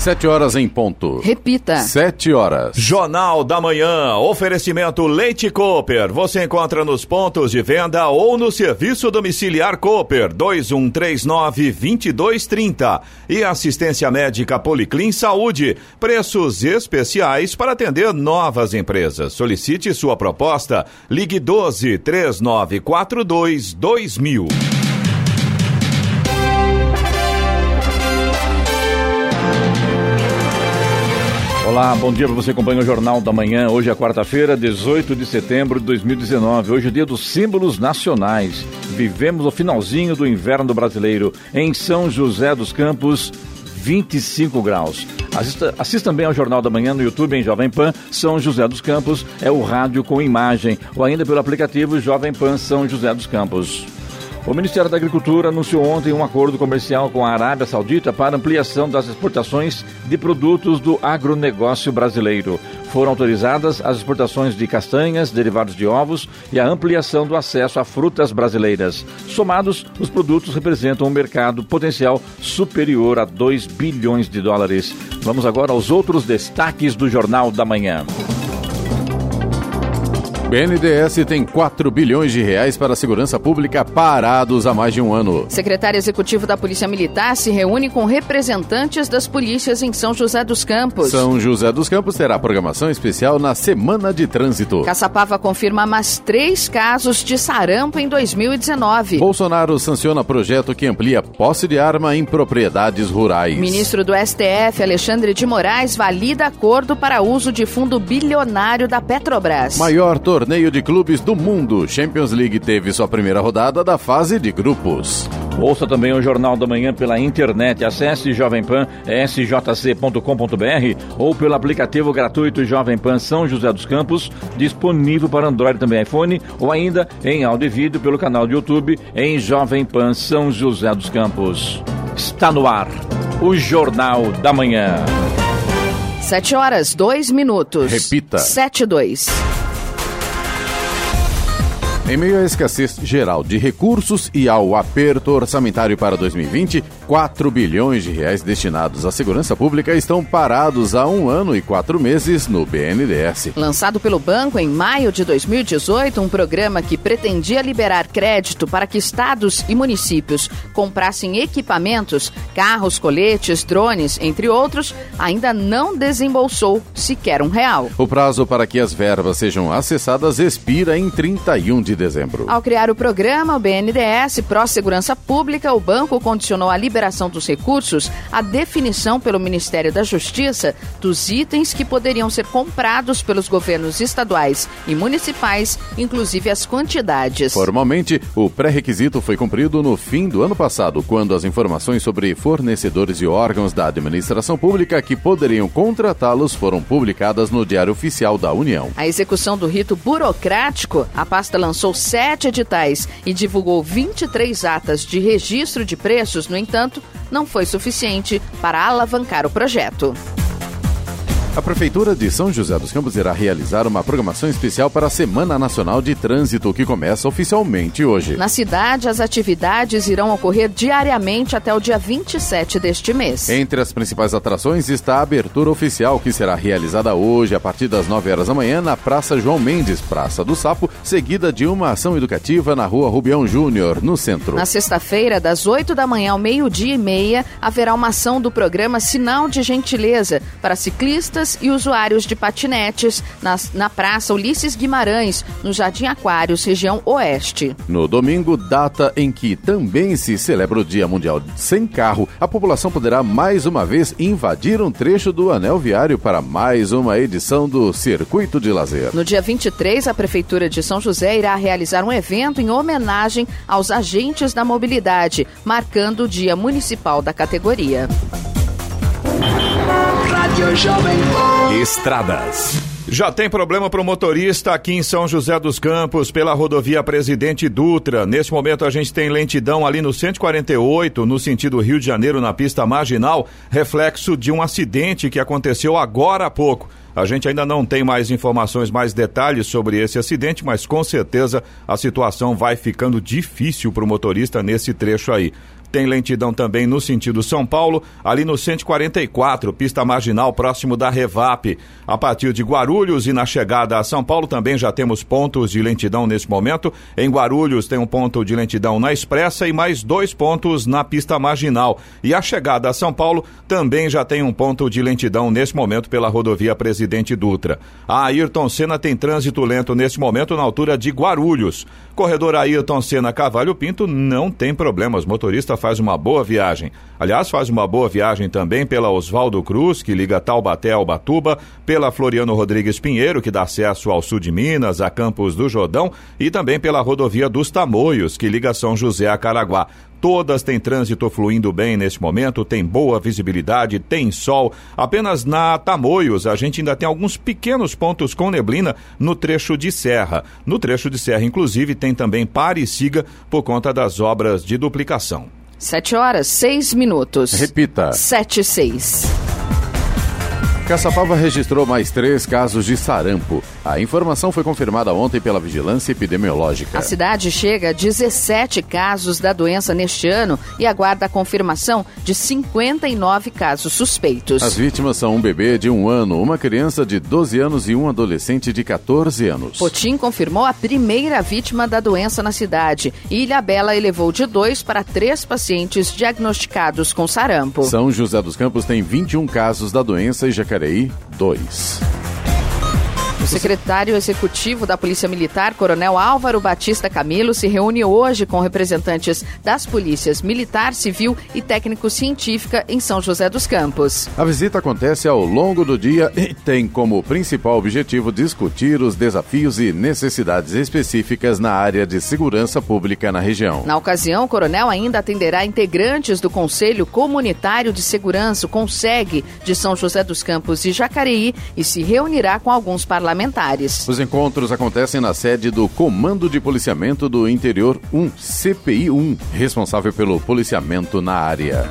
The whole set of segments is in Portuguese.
Sete horas em ponto. Repita. Sete horas. Jornal da Manhã. Oferecimento Leite Cooper. Você encontra nos pontos de venda ou no serviço domiciliar Cooper 2139 2230. E assistência médica Policlin Saúde. Preços especiais para atender novas empresas. Solicite sua proposta. Ligue 12 3942 2000. Olá, bom dia para você acompanha o Jornal da Manhã. Hoje é quarta-feira, 18 de setembro de 2019. Hoje é dia dos símbolos nacionais. Vivemos o finalzinho do inverno brasileiro em São José dos Campos, 25 graus. Assista, assista também ao Jornal da Manhã no YouTube em Jovem Pan São José dos Campos, é o rádio com imagem, ou ainda pelo aplicativo Jovem Pan São José dos Campos. O Ministério da Agricultura anunciou ontem um acordo comercial com a Arábia Saudita para ampliação das exportações de produtos do agronegócio brasileiro. Foram autorizadas as exportações de castanhas, derivados de ovos e a ampliação do acesso a frutas brasileiras. Somados, os produtos representam um mercado potencial superior a 2 bilhões de dólares. Vamos agora aos outros destaques do Jornal da Manhã. BNDES tem 4 bilhões de reais para a segurança pública parados há mais de um ano. Secretário Executivo da Polícia Militar se reúne com representantes das polícias em São José dos Campos. São José dos Campos terá programação especial na Semana de Trânsito. Caçapava confirma mais três casos de sarampo em 2019. Bolsonaro sanciona projeto que amplia posse de arma em propriedades rurais. Ministro do STF, Alexandre de Moraes, valida acordo para uso de fundo bilionário da Petrobras. Maior torneio torneio de clubes do mundo. Champions League teve sua primeira rodada da fase de grupos. Ouça também o Jornal da Manhã pela internet. Acesse Jovem Pan sjc.com.br ou pelo aplicativo gratuito Jovem Pan São José dos Campos, disponível para Android também iPhone, ou ainda em áudio e vídeo pelo canal do YouTube em Jovem Pan São José dos Campos. Está no ar o Jornal da Manhã. Sete horas, dois minutos. Repita. Sete, dois. Em meio à escassez geral de recursos e ao aperto orçamentário para 2020, 4 bilhões de reais destinados à segurança pública estão parados há um ano e quatro meses no BNDES. Lançado pelo banco em maio de 2018, um programa que pretendia liberar crédito para que estados e municípios comprassem equipamentos, carros, coletes, drones, entre outros, ainda não desembolsou sequer um real. O prazo para que as verbas sejam acessadas expira em 31 de dezembro. Ao criar o programa, o BNDES Pró Segurança Pública, o banco condicionou a liberação dos recursos à definição pelo Ministério da Justiça dos itens que poderiam ser comprados pelos governos estaduais e municipais, inclusive as quantidades. Formalmente, o pré-requisito foi cumprido no fim do ano passado, quando as informações sobre fornecedores e órgãos da administração pública que poderiam contratá-los foram publicadas no Diário Oficial da União. A execução do rito burocrático, a pasta lançou sete editais e divulgou 23 atas de registro de preços, no entanto, não foi suficiente para alavancar o projeto. A Prefeitura de São José dos Campos irá realizar uma programação especial para a Semana Nacional de Trânsito, que começa oficialmente hoje. Na cidade, as atividades irão ocorrer diariamente até o dia 27 deste mês. Entre as principais atrações está a abertura oficial, que será realizada hoje a partir das 9 horas da manhã na Praça João Mendes, Praça do Sapo, seguida de uma ação educativa na Rua Rubião Júnior, no centro. Na sexta-feira, das 8 da manhã ao meio-dia e meia, haverá uma ação do programa Sinal de Gentileza para ciclistas e usuários de patinetes na, na Praça Ulisses Guimarães, no Jardim Aquários, região oeste. No domingo, data em que também se celebra o Dia Mundial Sem Carro, a população poderá mais uma vez invadir um trecho do anel viário para mais uma edição do Circuito de Lazer. No dia 23, a Prefeitura de São José irá realizar um evento em homenagem aos agentes da mobilidade, marcando o Dia Municipal da categoria. Estradas. Já tem problema para o motorista aqui em São José dos Campos, pela rodovia Presidente Dutra. Neste momento a gente tem lentidão ali no 148, no sentido Rio de Janeiro, na pista marginal, reflexo de um acidente que aconteceu agora há pouco. A gente ainda não tem mais informações, mais detalhes sobre esse acidente, mas com certeza a situação vai ficando difícil para o motorista nesse trecho aí. Tem lentidão também no sentido São Paulo, ali no 144, pista marginal próximo da Revap. A partir de Guarulhos e na chegada a São Paulo também já temos pontos de lentidão nesse momento. Em Guarulhos tem um ponto de lentidão na Expressa e mais dois pontos na pista marginal. E a chegada a São Paulo também já tem um ponto de lentidão nesse momento pela rodovia Presidente Dutra. A Ayrton Senna tem trânsito lento nesse momento na altura de Guarulhos. Corredor Ayrton Senna Cavalho Pinto não tem problemas. Motorista faz uma boa viagem. Aliás, faz uma boa viagem também pela Oswaldo Cruz, que liga Taubaté ao Batuba, pela Floriano Rodrigues Pinheiro, que dá acesso ao sul de Minas, a Campos do Jordão, e também pela rodovia dos Tamoios, que liga São José a Caraguá. Todas têm trânsito fluindo bem neste momento, tem boa visibilidade, tem sol. Apenas na Tamoios a gente ainda tem alguns pequenos pontos com neblina no trecho de serra. No trecho de serra, inclusive, tem também pare e siga por conta das obras de duplicação. Sete horas, seis minutos. Repita. Sete, seis. Caçapava registrou mais três casos de sarampo. A informação foi confirmada ontem pela Vigilância Epidemiológica. A cidade chega a 17 casos da doença neste ano e aguarda a confirmação de 59 casos suspeitos. As vítimas são um bebê de um ano, uma criança de 12 anos e um adolescente de 14 anos. Potim confirmou a primeira vítima da doença na cidade Ilha Bela elevou de dois para três pacientes diagnosticados com sarampo. São José dos Campos tem 21 casos da doença e Jacareí, dois. O secretário executivo da Polícia Militar, Coronel Álvaro Batista Camilo, se reúne hoje com representantes das polícias militar, civil e técnico-científica em São José dos Campos. A visita acontece ao longo do dia e tem como principal objetivo discutir os desafios e necessidades específicas na área de segurança pública na região. Na ocasião, o coronel ainda atenderá integrantes do Conselho Comunitário de Segurança, o CONSEG, de São José dos Campos e Jacareí, e se reunirá com alguns parlamentares parlamentares. Os encontros acontecem na sede do Comando de Policiamento do Interior 1, CPI 1, responsável pelo policiamento na área.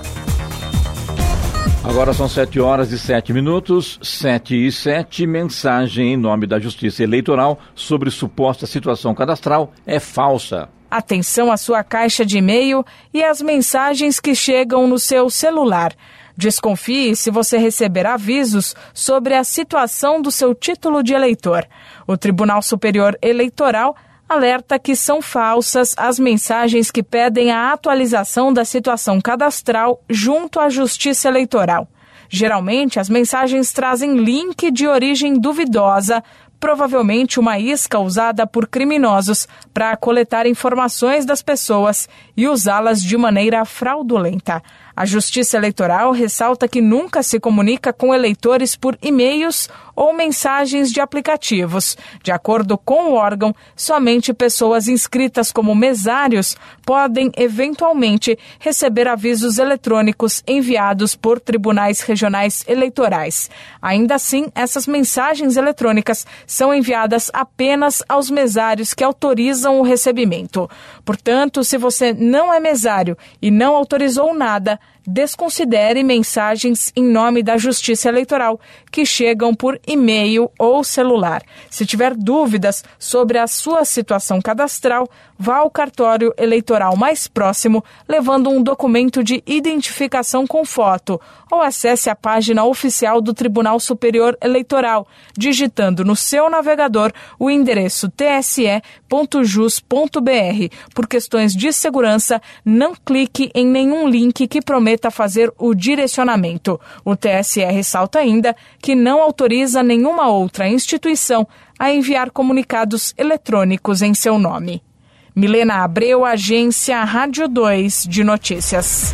Agora são 7 horas e 7 minutos, 7 e 7. Mensagem em nome da Justiça Eleitoral sobre suposta situação cadastral é falsa. Atenção à sua caixa de e-mail e às mensagens que chegam no seu celular. Desconfie se você receber avisos sobre a situação do seu título de eleitor. O Tribunal Superior Eleitoral alerta que são falsas as mensagens que pedem a atualização da situação cadastral junto à Justiça Eleitoral. Geralmente, as mensagens trazem link de origem duvidosa, provavelmente uma isca usada por criminosos para coletar informações das pessoas e usá-las de maneira fraudulenta. A Justiça Eleitoral ressalta que nunca se comunica com eleitores por e-mails ou mensagens de aplicativos. De acordo com o órgão, somente pessoas inscritas como mesários podem, eventualmente, receber avisos eletrônicos enviados por tribunais regionais eleitorais. Ainda assim, essas mensagens eletrônicas são enviadas apenas aos mesários que autorizam o recebimento. Portanto, se você não é mesário e não autorizou nada, desconsidere mensagens em nome da Justiça Eleitoral que chegam por e-mail ou celular. Se tiver dúvidas sobre a sua situação cadastral, vá ao cartório eleitoral mais próximo levando um documento de identificação com foto ou acesse a página oficial do Tribunal Superior Eleitoral, digitando no seu navegador o endereço tse.jus.br. Por questões de segurança, não clique em nenhum link que prometa fazer o direcionamento. O TSE ressalta ainda que não autoriza nenhuma outra instituição a enviar comunicados eletrônicos em seu nome. Milena Abreu, Agência Rádio 2 de Notícias.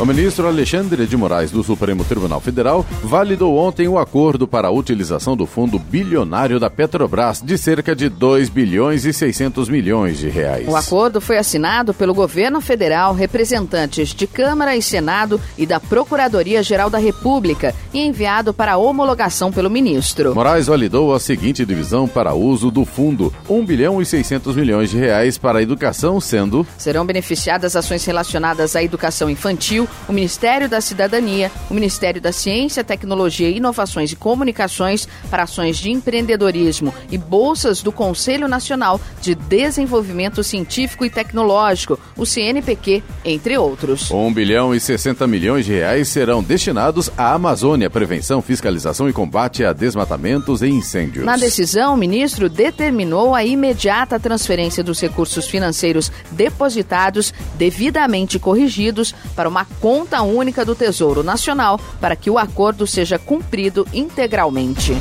O ministro Alexandre de Moraes do Supremo Tribunal Federal validou ontem o acordo para a utilização do fundo bilionário da Petrobras de cerca de 2 bilhões e 600 milhões de reais. O acordo foi assinado pelo governo federal, representantes de Câmara e Senado e da Procuradoria-Geral da República e enviado para homologação pelo ministro. Moraes validou a seguinte divisão para uso do fundo: 1 bilhão e 600 milhões de reais para a educação, sendo serão beneficiadas ações relacionadas à educação infantil Civil, o Ministério da Cidadania, o Ministério da Ciência, Tecnologia, Inovações e Comunicações para ações de empreendedorismo e bolsas do Conselho Nacional de Desenvolvimento Científico e Tecnológico, o CNPq, entre outros. 1 bilhão e 60 milhões de reais serão destinados à Amazônia, prevenção, fiscalização e combate a desmatamentos e incêndios. Na decisão, o ministro determinou a imediata transferência dos recursos financeiros depositados, devidamente corrigidos, para uma conta única do Tesouro Nacional, para que o acordo seja cumprido integralmente.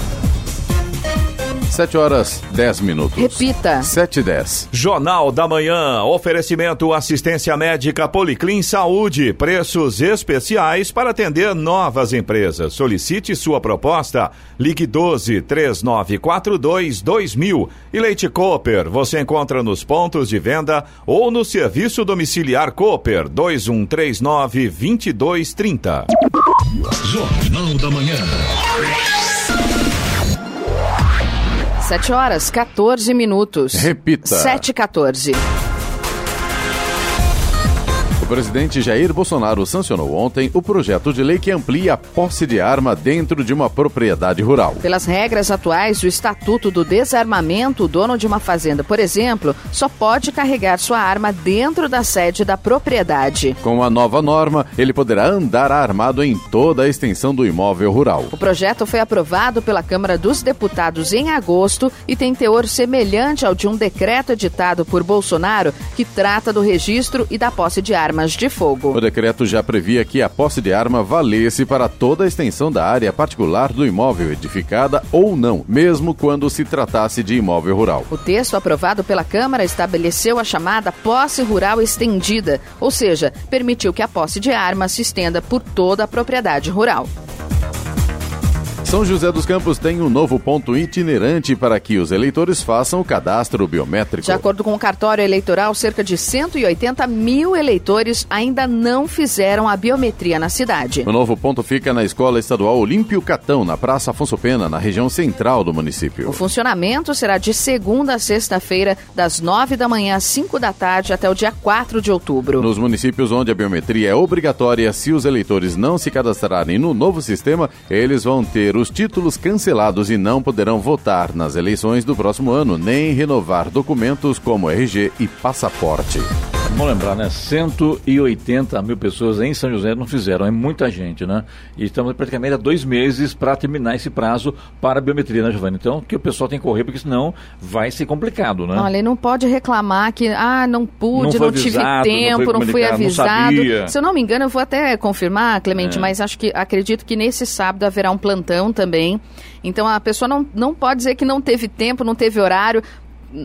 7 horas 10 minutos. Repita. 7 e 10. Jornal da Manhã. Oferecimento assistência médica Policlin Saúde. Preços especiais para atender novas empresas. Solicite sua proposta. Ligue 12 3942 2000. E Leite Cooper. Você encontra nos pontos de venda ou no serviço domiciliar Cooper 2139 2230. Jornal da Manhã. 7 horas 14 minutos. Repita. 7 e 14. O presidente Jair Bolsonaro sancionou ontem o projeto de lei que amplia a posse de arma dentro de uma propriedade rural. Pelas regras atuais do Estatuto do Desarmamento, o dono de uma fazenda, por exemplo, só pode carregar sua arma dentro da sede da propriedade. Com a nova norma, ele poderá andar armado em toda a extensão do imóvel rural. O projeto foi aprovado pela Câmara dos Deputados em agosto e tem teor semelhante ao de um decreto editado por Bolsonaro que trata do registro e da posse de armas de fogo. O decreto já previa que a posse de arma valesse para toda a extensão da área particular do imóvel edificada ou não, mesmo quando se tratasse de imóvel rural. O texto aprovado pela Câmara estabeleceu a chamada posse rural estendida, ou seja, permitiu que a posse de armas se estenda por toda a propriedade rural. São José dos Campos tem um novo ponto itinerante para que os eleitores façam o cadastro biométrico. De acordo com o cartório eleitoral, cerca de 180 mil eleitores ainda não fizeram a biometria na cidade. O novo ponto fica na Escola Estadual Olímpio Catão, na Praça Afonso Pena, na região central do município. O funcionamento será de segunda a sexta-feira, das 9 da manhã às 5 da tarde até o dia 4 de outubro. Nos municípios onde a biometria é obrigatória, se os eleitores não se cadastrarem no novo sistema, eles vão ter os títulos cancelados e não poderão votar nas eleições do próximo ano, nem renovar documentos como RG e passaporte. Vamos lembrar, né? 180 mil pessoas em São José não fizeram, é muita gente, né? E estamos praticamente há dois meses para terminar esse prazo para a biometria, né, Giovanni? Então, que o pessoal tem que correr, porque senão vai ser complicado, né? Olha, ele não pode reclamar que, ah, não pude, Não não, tive avisado, não tempo, não, fui não avisado. sabia. Se eu não me engano, eu vou até confirmar, Clemente, É. mas acho que acredito que nesse sábado haverá um plantão também. Então a pessoa não, não pode dizer que não teve tempo, não teve horário.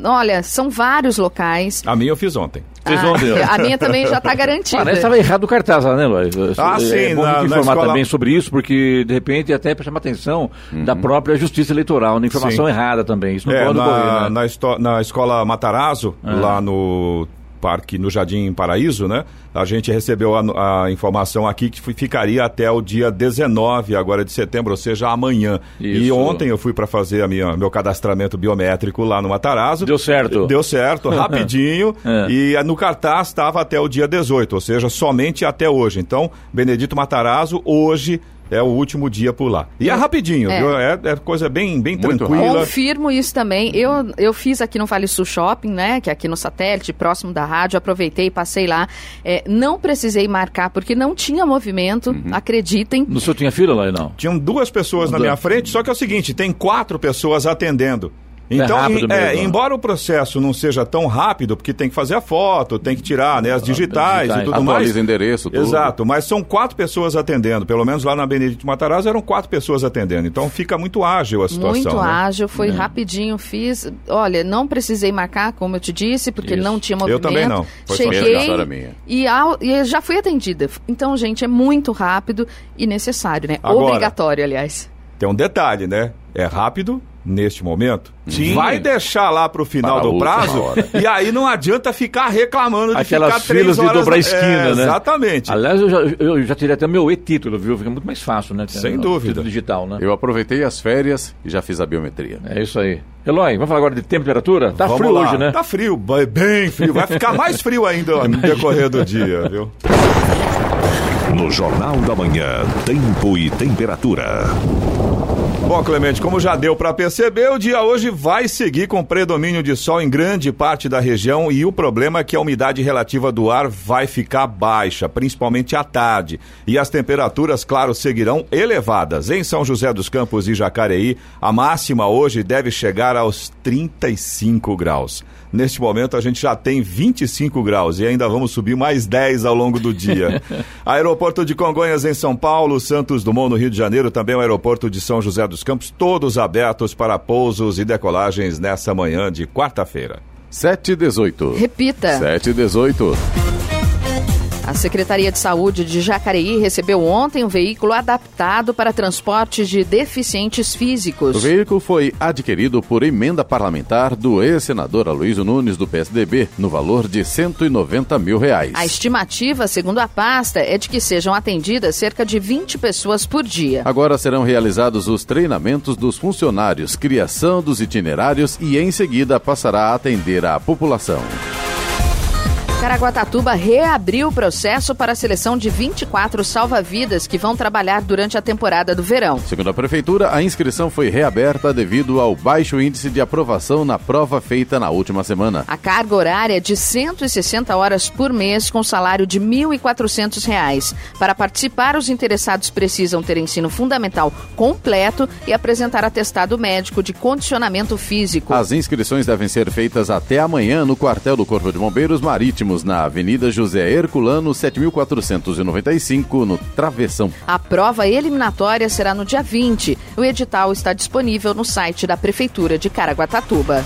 Olha, são vários locais. A minha eu fiz ontem. Vocês Ah, vão ver. a minha também já está garantida. Parece que estava errado o cartaz lá, né, Lois? Ah, é sim, bom na- informar escola- também sobre isso, porque, de repente, até para chamar atenção da própria Justiça Eleitoral, na informação Sim. errada também. Isso não É, pode na, ocorrer, né? na, na escola Matarazzo, Ah. lá no parque, no Jardim Paraíso, né? A gente recebeu a, a informação aqui que fi- ficaria até o dia 19 agora de setembro, ou seja, amanhã. E Isso. ontem eu fui para fazer a minha, meu cadastramento biométrico lá no Matarazzo. Deu certo. Deu certo, rapidinho. É. E no cartaz estava até o dia 18, ou seja, somente até hoje. Então, Benedito Matarazzo, hoje é o último dia por lá. E é rapidinho, É. viu? É, é coisa bem, bem Muito tranquila. Confirmo isso também. Eu, eu fiz aqui no Vale Sul Shopping, né? Que é aqui no satélite, próximo da rádio. Aproveitei, passei lá. É, não precisei marcar porque não tinha movimento, Uhum. acreditem. No senhor tinha fila, Lois, não? Tinham duas pessoas na Da- minha frente, só que é o seguinte, tem quatro pessoas atendendo. Então, rápido em- é, embora o processo não seja tão rápido, porque tem que fazer a foto, tem que tirar né, as digitais, digitais. e tudo Atualiza mais. endereço, tudo. Exato, mas são quatro pessoas atendendo. Pelo menos lá na Benedito Matarazzo eram quatro pessoas atendendo. Então fica muito ágil a situação. Muito né? ágil, foi rapidinho, fiz. Olha, não precisei marcar, como eu te disse, porque Isso. não tinha Eu movimento. também não. Foi Cheguei minha. e, ao- e já fui atendida. Então, gente, é muito rápido e necessário, né? Agora- Obrigatório, aliás. Tem um detalhe, né? É rápido neste momento. Sim. Vai deixar lá pro final Para a do última prazo hora. e aí não adianta ficar reclamando de Aquelas ficar três filas de horas dobrar na- esquina, É, né? Exatamente. Aliás, eu já, eu já tirei até meu e-título, viu? Fica muito mais fácil, né? Sem O dúvida. digital, né? Eu aproveitei as férias e já fiz a biometria. É isso aí. Eloy, vamos falar agora de temperatura? Tá Vamos frio lá. hoje, né? Tá frio, bem frio. Vai ficar mais frio ainda ó, no decorrer do dia, viu? No Jornal da Manhã, Tempo e Temperatura. Bom, Clemente, como já deu para perceber, o dia hoje vai seguir com predomínio de sol em grande parte da região e o problema é que a umidade relativa do ar vai ficar baixa, principalmente à tarde. E as temperaturas, claro, seguirão elevadas. Em São José dos Campos e Jacareí, a máxima hoje deve chegar aos 35 graus. Neste momento a gente já tem 25 graus e ainda vamos subir mais 10 ao longo do dia. aeroporto de Congonhas em São Paulo, Santos Dumont no Rio de Janeiro, também o aeroporto de São José dos Campos, todos abertos para pousos e decolagens nessa manhã de quarta-feira. 7 e 18. Repita. 7 e 18. A Secretaria de Saúde de Jacareí recebeu ontem um veículo adaptado para transporte de deficientes físicos. O veículo foi adquirido por emenda parlamentar do ex-senador Aloysio Nunes do PSDB, no valor de 190 mil reais. A estimativa, segundo a pasta, é de que sejam atendidas cerca de 20 pessoas por dia. Agora serão realizados os treinamentos dos funcionários, criação dos itinerários e em seguida passará a atender a população. Caraguatatuba reabriu o processo para a seleção de 24 salva-vidas que vão trabalhar durante a temporada do verão. Segundo a Prefeitura, a inscrição foi reaberta devido ao baixo índice de aprovação na prova feita na última semana. A carga horária é de 160 horas por mês, com salário de R$ 1.400. Para participar, os interessados precisam ter ensino fundamental completo e apresentar atestado médico de condicionamento físico. As inscrições devem ser feitas até amanhã no quartel do Corpo de Bombeiros Marítimos, na Avenida José Herculano, 7495, no Travessão. A prova eliminatória será no dia 20. O edital está disponível no site da Prefeitura de Caraguatatuba.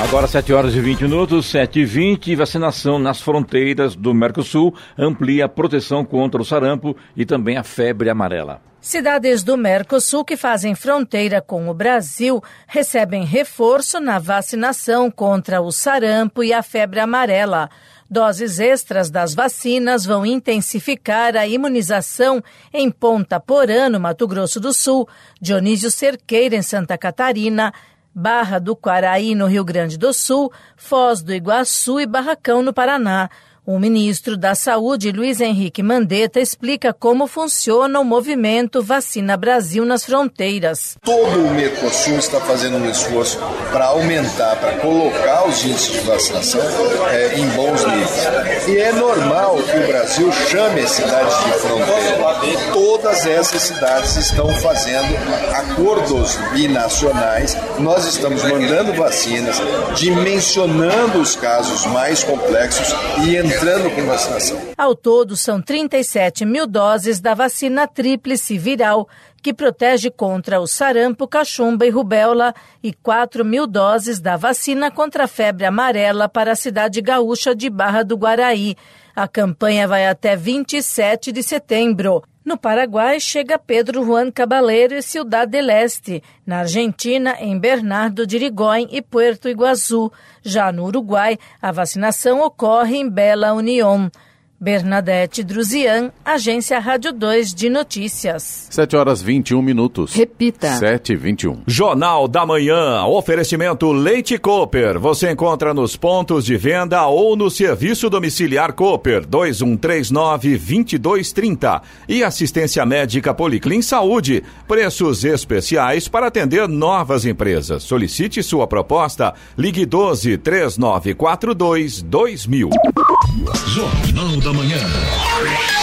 Agora 7 horas e 20 minutos, 7 e 20, vacinação nas fronteiras do Mercosul amplia a proteção contra o sarampo e também a febre amarela. Cidades do Mercosul que fazem fronteira com o Brasil recebem reforço na vacinação contra o sarampo e a febre amarela. Doses extras das vacinas vão intensificar a imunização em Ponta Porã, no Mato Grosso do Sul, Dionísio Cerqueira, em Santa Catarina, Barra do Quaraí, no Rio Grande do Sul, Foz do Iguaçu e Barracão, no Paraná. O ministro da Saúde, Luiz Henrique Mandetta, explica como funciona o movimento Vacina Brasil nas fronteiras. Todo o Mercosul está fazendo um esforço para aumentar, para colocar os índices de vacinação é, em bons níveis. E é normal que o Brasil chame as cidades de fronteira. Todas essas cidades estão fazendo acordos binacionais. Nós estamos mandando vacinas, dimensionando os casos mais complexos e entrando entrando com vacinação. Ao todo, são 37 mil doses da vacina tríplice viral, que protege contra o sarampo, cachumba e rubéola, e 4 mil doses da vacina contra a febre amarela para a cidade gaúcha de Barra do Guaraí. A campanha vai até 27 de setembro. No Paraguai, chega Pedro Juan Cabaleiro e Ciudad del Este. Na Argentina, em Bernardo de Irigoyen e Puerto Iguaçu. Já no Uruguai, a vacinação ocorre em Bela União. Bernadette Druzian, Agência Rádio 2 de Notícias. 7 horas 21 minutos. Repita. 7 e 21. Jornal da Manhã, oferecimento Leite Cooper. Você encontra nos pontos de venda ou no serviço domiciliar Cooper 2139-2230. E assistência médica Policlin Saúde. Preços especiais para atender novas empresas. Solicite sua proposta. Ligue 12 3942 2000. Jornal da Manhã.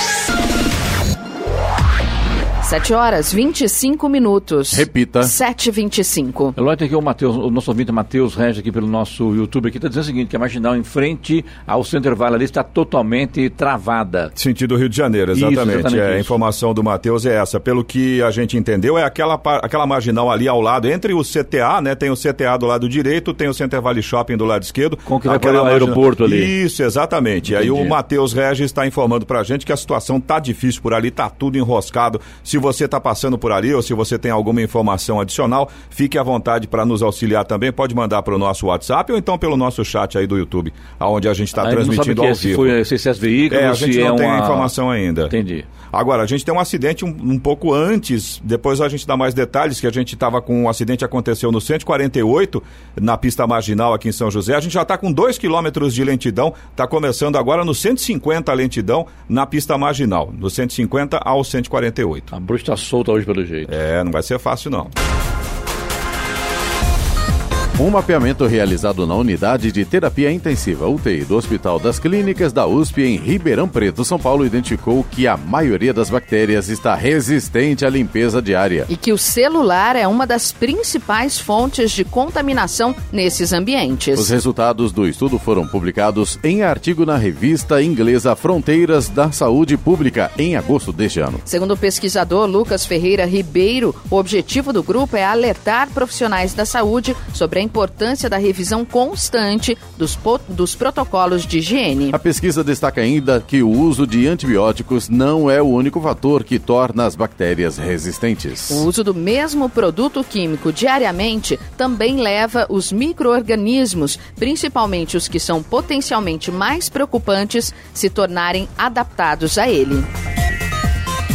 7 horas 25 minutos. Repita. 7h25. Eloy, tem aqui o Matheus, o nosso ouvinte Matheus Regis aqui pelo nosso YouTube aqui, está dizendo o seguinte, que a marginal em frente ao Center Vale ali está totalmente travada. Sentido Rio de Janeiro, Isso, exatamente. exatamente É, a isso. informação do Matheus é essa. Pelo que a gente entendeu, é aquela, aquela marginal ali ao lado, entre o CTA, né? Tem o CTA do lado direito, tem o Center Valley Shopping do lado esquerdo. Com que vai Aquela para o marginal- aeroporto ali. Isso, exatamente. E Aí Entendi. o Matheus Regis está informando pra gente que a situação tá difícil por ali, tá tudo enroscado. Se você está passando por ali ou se você tem alguma informação adicional, fique à vontade para nos auxiliar também. Pode mandar para o nosso WhatsApp ou então pelo nosso chat aí do YouTube, aonde a gente está transmitindo ao é, vivo. Se foi excesso de veículos, é, a gente não é tem uma... a informação ainda. Entendi. Agora, a gente tem um acidente um, um pouco antes, depois a gente dá mais detalhes, que a gente estava com um acidente aconteceu no 148, na pista marginal aqui em São José. A gente já está com 2 quilômetros de lentidão, está começando agora no 150 a lentidão na pista marginal, do 150 ao 148. A bruxa está solta hoje pelo jeito. É, não vai ser fácil não. Um mapeamento realizado na unidade de terapia intensiva UTI do Hospital das Clínicas da USP em Ribeirão Preto, São Paulo, identificou que a maioria das bactérias está resistente à limpeza diária. E que o celular é uma das principais fontes de contaminação nesses ambientes. Os resultados do estudo foram publicados em artigo na revista inglesa Fronteiras da Saúde Pública em agosto deste ano. Segundo o pesquisador Lucas Ferreira Ribeiro, o objetivo do grupo é alertar profissionais da saúde sobre a importância da revisão constante dos, dos protocolos de higiene. A pesquisa destaca ainda que o uso de antibióticos não é o único fator que torna as bactérias resistentes. O uso do mesmo produto químico diariamente também leva os micro-organismos, principalmente os que são potencialmente mais preocupantes, se tornarem adaptados a ele.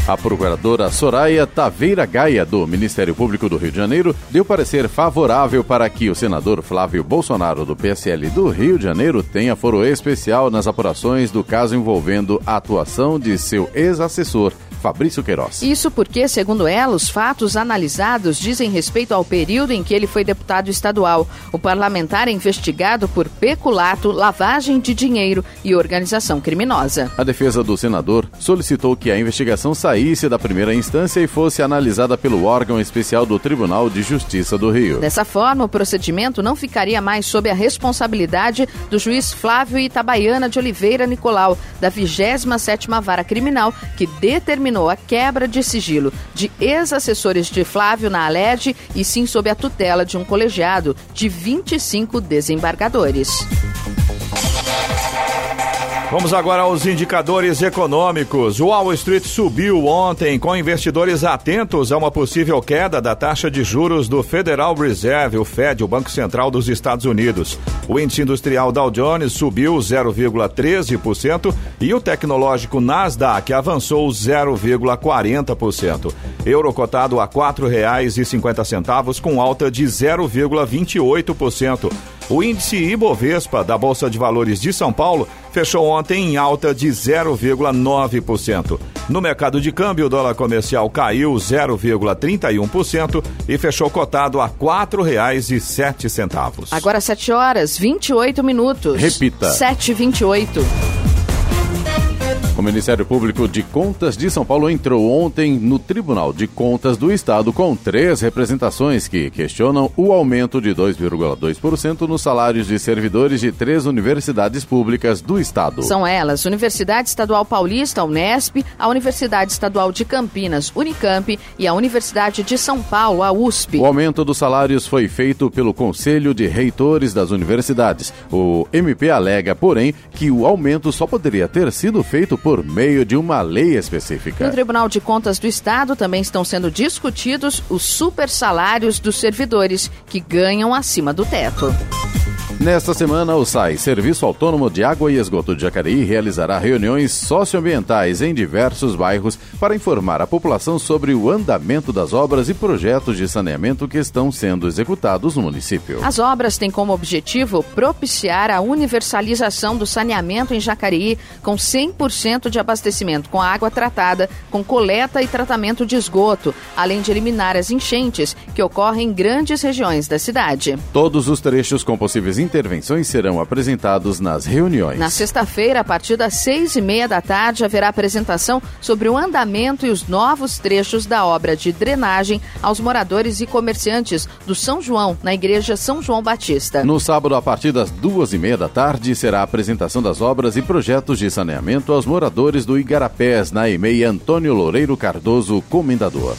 A procuradora Soraya Taveira Gaia, do Ministério Público do Rio de Janeiro, deu parecer favorável para que o senador Flávio Bolsonaro, do PSL do Rio de Janeiro, tenha foro especial nas apurações do caso envolvendo a atuação de seu ex-assessor, Fabrício Queiroz. Isso porque, segundo ela, os fatos analisados dizem respeito ao período em que ele foi deputado estadual. O parlamentar é investigado por peculato, lavagem de dinheiro e organização criminosa. A defesa do senador solicitou que a investigação saísse da primeira instância e fosse analisada pelo órgão especial do Tribunal de Justiça do Rio. Dessa forma, o procedimento não ficaria mais sob a responsabilidade do juiz Flávio Itabaiana de Oliveira Nicolau, da 27ª Vara Criminal, que determinou a quebra de sigilo de ex-assessores de Flávio na Alerj e sim sob a tutela de um colegiado de 25 desembargadores. Vamos agora aos indicadores econômicos. O Wall Street subiu ontem com investidores atentos a uma possível queda da taxa de juros do Federal Reserve, o Fed, o Banco Central dos Estados Unidos. O índice industrial Dow Jones subiu 0,13% e o tecnológico Nasdaq avançou 0,40%. Euro cotado a R$ 4,50 com alta de 0,28%. O índice Ibovespa da Bolsa de Valores de São Paulo fechou ontem em alta de 0,9%. No mercado de câmbio, o dólar comercial caiu 0,31% e fechou cotado a R$ 4,07. Agora 7 horas 28 minutos. Repita. 7h28. O Ministério Público de Contas de São Paulo entrou ontem no Tribunal de Contas do Estado com três representações que questionam o aumento de 2,2% nos salários de servidores de três universidades públicas do Estado. São elas: Universidade Estadual Paulista, Unesp, a Universidade Estadual de Campinas, Unicamp, e a Universidade de São Paulo, a USP. O aumento dos salários foi feito pelo Conselho de Reitores das Universidades. O MP alega, porém, que o aumento só poderia ter sido feito por por meio de uma lei específica. No Tribunal de Contas do Estado também estão sendo discutidos os super salários dos servidores que ganham acima do teto. Nesta semana, o SAI, Serviço Autônomo de Água e Esgoto de Jacareí, realizará reuniões socioambientais em diversos bairros para informar a população sobre o andamento das obras e projetos de saneamento que estão sendo executados no município. As obras têm como objetivo propiciar a universalização do saneamento em Jacareí com 100% de abastecimento com água tratada, com coleta e tratamento de esgoto, além de eliminar as enchentes que ocorrem em grandes regiões da cidade. Todos os trechos com possíveis intervenções serão apresentados nas reuniões. Na sexta-feira, a partir das seis e meia da tarde, haverá apresentação sobre o andamento e os novos trechos da obra de drenagem aos moradores e comerciantes do São João, na Igreja São João Batista. No sábado, a partir das duas e meia da tarde, será a apresentação das obras e projetos de saneamento aos moradores do Igarapés, na EMEI Antônio Loureiro Cardoso, Comendador.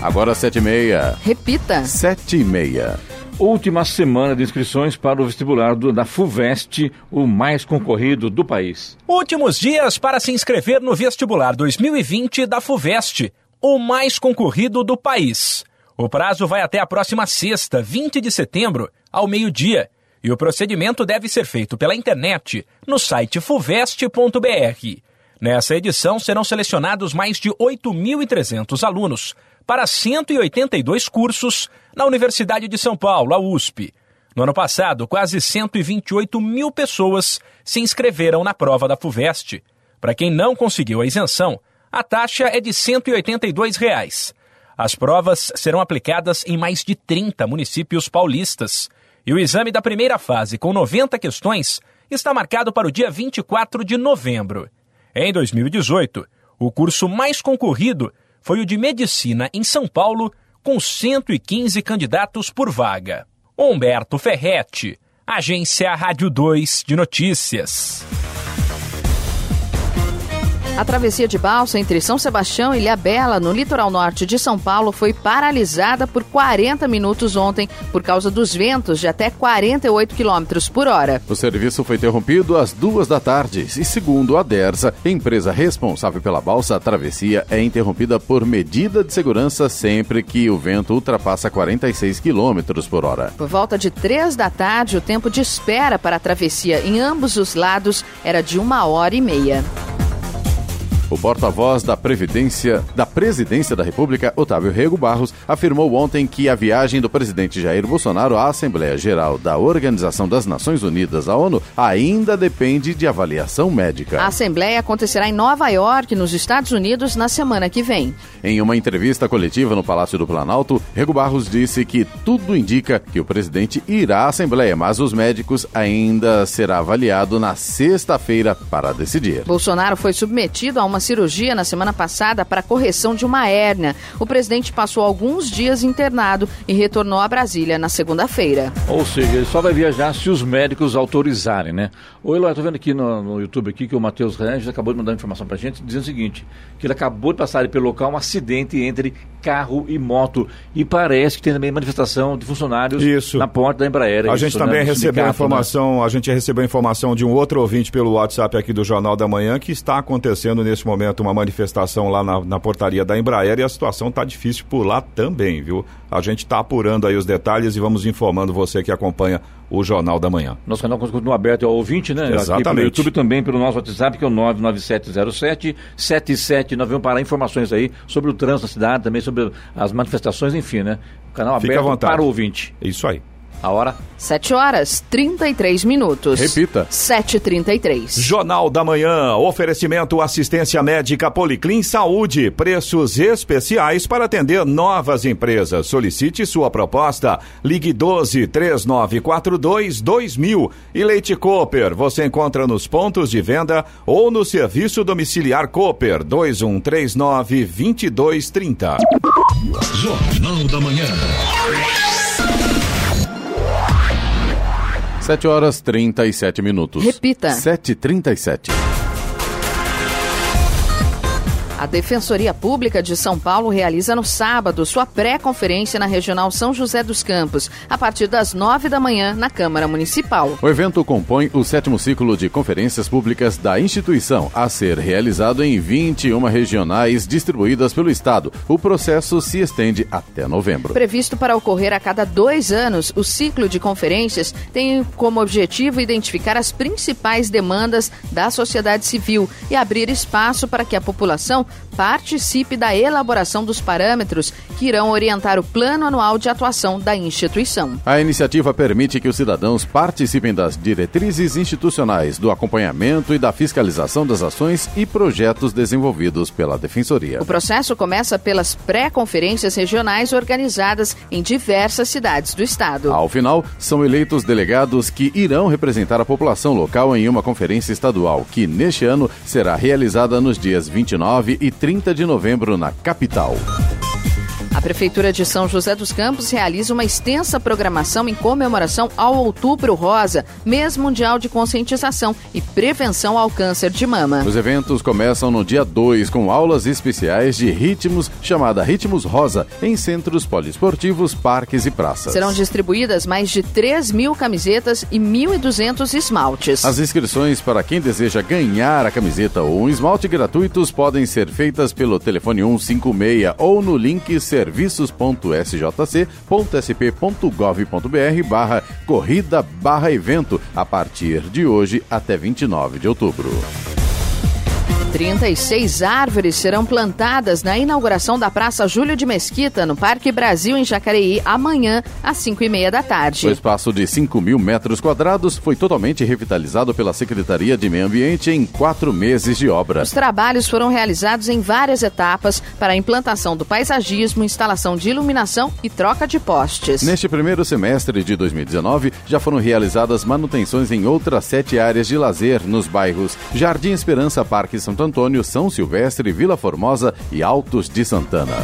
Agora sete e meia. Repita. Sete e meia. Última semana de inscrições para o vestibular do, da FUVEST, o mais concorrido do país. Últimos dias para se inscrever no vestibular 2020 da FUVEST, o mais concorrido do país. O prazo vai até a próxima sexta, 20 de setembro, ao meio-dia, e o procedimento deve ser feito pela internet no site fuvest.br. Nessa edição serão selecionados mais de 8.300 alunos para 182 cursos na Universidade de São Paulo, a USP. No ano passado, quase 128 mil pessoas se inscreveram na prova da FUVEST. Para quem não conseguiu a isenção, a taxa é de 182 reais. As provas serão aplicadas em mais de 30 municípios paulistas. E o exame da primeira fase, com 90 questões, está marcado para o dia 24 de novembro. Em 2018, o curso mais concorrido foi o de Medicina em São Paulo, com 115 candidatos por vaga. Humberto Ferretti, Agência Rádio 2 de Notícias. A travessia de balsa entre São Sebastião e Ilhabela, no litoral norte de São Paulo, foi paralisada por 40 minutos ontem por causa dos ventos de até 48 km por hora. O serviço foi interrompido às duas da tarde e, segundo a DERSA, empresa responsável pela balsa, a travessia é interrompida por medida de segurança sempre que o vento ultrapassa 46 km por hora. Por volta de três da tarde, o tempo de espera para a travessia em ambos os lados era de uma hora e meia. O porta-voz da Previdência da Presidência da República, Otávio Rego Barros, afirmou ontem que a viagem do presidente Jair Bolsonaro à Assembleia Geral da Organização das Nações Unidas, a ONU, ainda depende de avaliação médica. A Assembleia acontecerá em Nova York, nos Estados Unidos, na semana que vem. Em uma entrevista coletiva no Palácio do Planalto, Rego Barros disse que tudo indica que o presidente irá à Assembleia, mas os médicos ainda será avaliado na sexta-feira para decidir. Bolsonaro foi submetido a uma uma cirurgia na semana passada para correção de uma hérnia. O presidente passou alguns dias internado e retornou a Brasília na segunda-feira. Ou seja, ele só vai viajar se os médicos autorizarem, né? Ô Eloy, tô vendo aqui no, no YouTube aqui que o Matheus Ranges acabou de mandar informação pra gente dizendo o seguinte, que ele acabou de passar pelo local um acidente entre carro e moto e parece que tem também manifestação de funcionários Isso. na porta da Embraer. A Isso, gente também né? recebeu a informação, a gente recebeu a informação de um outro ouvinte pelo WhatsApp aqui do Jornal da Manhã que está acontecendo nesse momento uma manifestação lá na, na portaria da Embraer e a situação está difícil por lá também, viu? A gente está apurando aí os detalhes e vamos informando você que acompanha o Jornal da Manhã. Nosso canal continua aberto ao ouvinte, né? Aqui pelo Exatamente. YouTube também, pelo nosso WhatsApp, que é o 99707-7791, para informações aí sobre o trânsito da cidade, também sobre as manifestações, enfim, né? O canal à aberto para o ouvinte. É isso aí. A hora? 7 horas 33 minutos. Repita. 7h33. Jornal da Manhã, oferecimento assistência médica Policlin Saúde, preços especiais para atender novas empresas. Solicite sua proposta. Ligue 12 3942 2000 e Leite Cooper. Você encontra nos pontos de venda ou no serviço domiciliar Cooper 2139 2230. Jornal da Manhã. 7 horas 37 minutos. Repita. 7h37. A Defensoria Pública de São Paulo realiza no sábado sua pré-conferência na Regional São José dos Campos, a partir das 9 da manhã, na Câmara Municipal. O evento compõe o sétimo ciclo de conferências públicas da instituição, a ser realizado em 21 regionais distribuídas pelo Estado. O processo se estende até novembro. Previsto para ocorrer a cada dois anos, o ciclo de conferências tem como objetivo identificar as principais demandas da sociedade civil e abrir espaço para que a população participe da elaboração dos parâmetros que irão orientar o plano anual de atuação da instituição. A iniciativa permite que os cidadãos participem das diretrizes institucionais, do acompanhamento e da fiscalização das ações e projetos desenvolvidos pela Defensoria. O processo começa pelas pré-conferências regionais organizadas em diversas cidades do estado. Ao final, são eleitos delegados que irão representar a população local em uma conferência estadual, que neste ano será realizada nos dias 29 e 30 de novembro na capital. A Prefeitura de São José dos Campos realiza uma extensa programação em comemoração ao Outubro Rosa, mês mundial de conscientização e prevenção ao câncer de mama. Os eventos começam no dia 2 com aulas especiais de ritmos, chamada Ritmos Rosa, em centros poliesportivos, parques e praças. Serão distribuídas mais de 3 mil camisetas e 1.200 esmaltes. As inscrições para quem deseja ganhar a camiseta ou um esmalte gratuitos podem ser feitas pelo telefone 156 ou no link serviços.sjc.sp.gov.br barra corrida barra evento a partir de hoje até 29 de outubro. 36 árvores serão plantadas na inauguração da Praça Júlio de Mesquita, no Parque Brasil, em Jacareí, amanhã, às 5 e meia da tarde. O espaço de 5 mil metros quadrados foi totalmente revitalizado pela Secretaria de Meio Ambiente em quatro meses de obra. Os trabalhos foram realizados em várias etapas para a implantação do paisagismo, instalação de iluminação e troca de postes. Neste primeiro semestre de 2019, já foram realizadas manutenções em outras sete áreas de lazer nos bairros Jardim Esperança, Parque Santo Antônio, São Silvestre, Vila Formosa e Altos de Santana.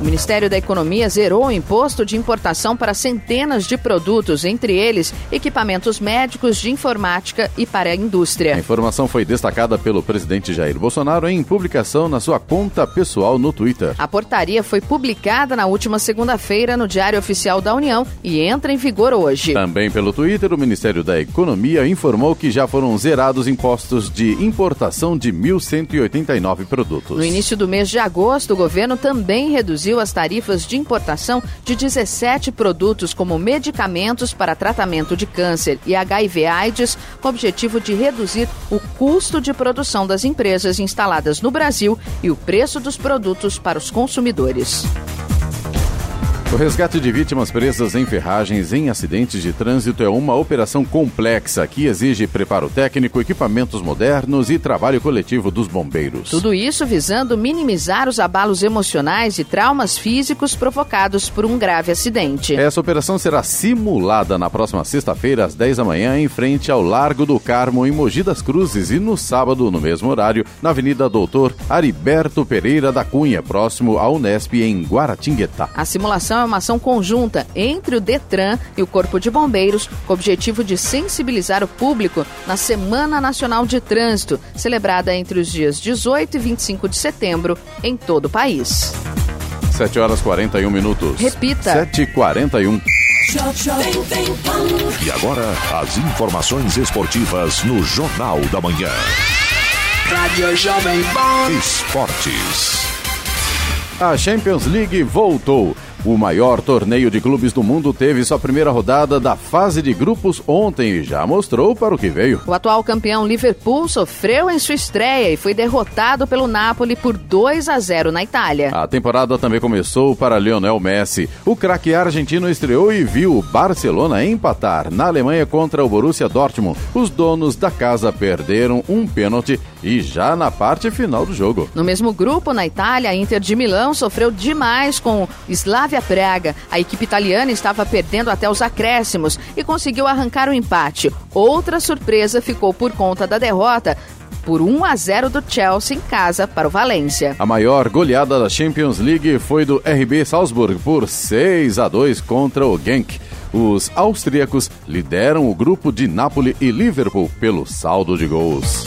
O Ministério da Economia zerou o imposto de importação para centenas de produtos, entre eles equipamentos médicos de informática e para a indústria. A informação foi destacada pelo presidente Jair Bolsonaro em publicação na sua conta pessoal no Twitter. A portaria foi publicada na última segunda-feira no Diário Oficial da União e entra em vigor hoje. Também pelo Twitter, o Ministério da Economia informou que já foram zerados impostos de importação de 1.189 produtos. No início do mês de agosto, o governo também reduziu as tarifas de importação de 17 produtos, como medicamentos para tratamento de câncer e HIV/AIDS, com o objetivo de reduzir o custo de produção das empresas instaladas no Brasil e o preço dos produtos para os consumidores. O resgate de vítimas presas em ferragens em acidentes de trânsito é uma operação complexa que exige preparo técnico, equipamentos modernos e trabalho coletivo dos bombeiros. Tudo isso visando minimizar os abalos emocionais e traumas físicos provocados por um grave acidente. Essa operação será simulada na próxima sexta-feira, às 10 da manhã, em frente ao Largo do Carmo, em Mogi das Cruzes, e no sábado, no mesmo horário, na Avenida Doutor Ariberto Pereira da Cunha, próximo à Unesp, em Guaratinguetá. A simulação é uma ação conjunta entre o Detran e o Corpo de Bombeiros, com o objetivo de sensibilizar o público na Semana Nacional de Trânsito, celebrada entre os dias 18 e 25 de setembro em todo o país. 7 horas 41 minutos. Repita. 7 e 41 E agora, as informações esportivas no Jornal da Manhã. Rádio Jovem Pan. Esportes. A Champions League voltou. O maior torneio de clubes do mundo teve sua primeira rodada da fase de grupos ontem e já mostrou para o que veio. O atual campeão Liverpool sofreu em sua estreia e foi derrotado pelo Napoli por 2 a 0 na Itália. A temporada também começou para Lionel Messi. O craque argentino estreou e viu o Barcelona empatar na Alemanha contra o Borussia Dortmund. Os donos da casa perderam um pênalti e já na parte final do jogo. No mesmo grupo, na Itália, a Inter de Milão sofreu demais com Slavia Praga. A equipe italiana estava perdendo até os acréscimos e conseguiu arrancar o empate. Outra surpresa ficou por conta da derrota por 1 a 0 do Chelsea em casa para o Valência. A maior goleada da Champions League foi do RB Salzburg por 6 a 2 contra o Genk. Os austríacos lideram o grupo de Napoli e Liverpool pelo saldo de gols.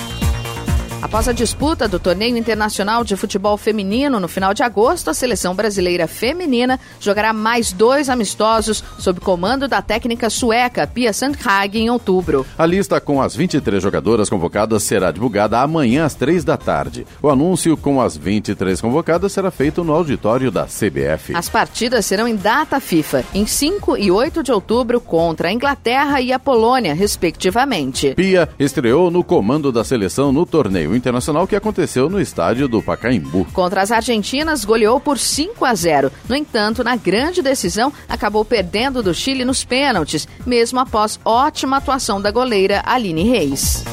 Após a disputa do torneio internacional de futebol feminino no final de agosto, a seleção brasileira feminina jogará mais dois amistosos sob comando da técnica sueca Pia Sandhage em outubro. A lista com as 23 jogadoras convocadas será divulgada amanhã às 3 da tarde. O anúncio com as 23 convocadas será feito no auditório da CBF. As partidas serão em data FIFA, em 5 e 8 de outubro contra a Inglaterra e a Polônia, respectivamente. Pia estreou no comando da seleção no torneio internacional que aconteceu no estádio do Pacaembu. Contra as argentinas, goleou por 5 a 0. No entanto, na grande decisão, acabou perdendo do Chile nos pênaltis, mesmo após ótima atuação da goleira Aline Reis.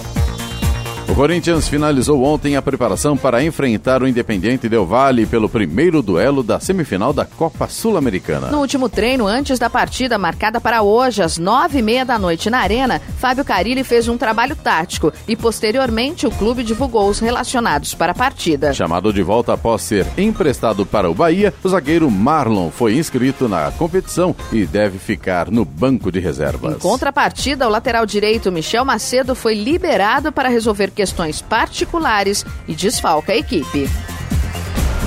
O Corinthians finalizou ontem a preparação para enfrentar o Independiente Del Valle pelo primeiro duelo da semifinal da Copa Sul-Americana. No último treino, antes da partida marcada para hoje, às nove e meia da noite na Arena, Fábio Carilli fez um trabalho tático e, posteriormente, o clube divulgou os relacionados para a partida. Chamado de volta após ser emprestado para o Bahia, o zagueiro Marlon foi inscrito na competição e deve ficar no banco de reservas. Em contrapartida, o lateral direito Michel Macedo foi liberado para resolver questões particulares e desfalca a equipe.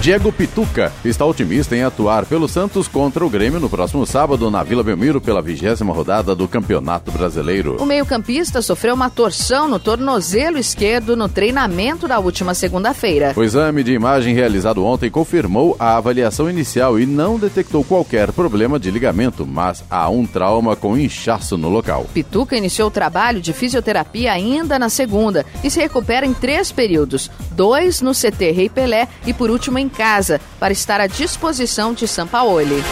Diego Pituca está otimista em atuar pelo Santos contra o Grêmio no próximo sábado na Vila Belmiro pela vigésima rodada do Campeonato Brasileiro. O meio-campista sofreu uma torção no tornozelo esquerdo no treinamento da última segunda-feira. O exame de imagem realizado ontem confirmou a avaliação inicial e não detectou qualquer problema de ligamento, mas há um trauma com inchaço no local. Pituca iniciou o trabalho de fisioterapia ainda na segunda e se recupera em três períodos: dois no CT Rei Pelé e, por último, em casa para estar à disposição de Sampaoli.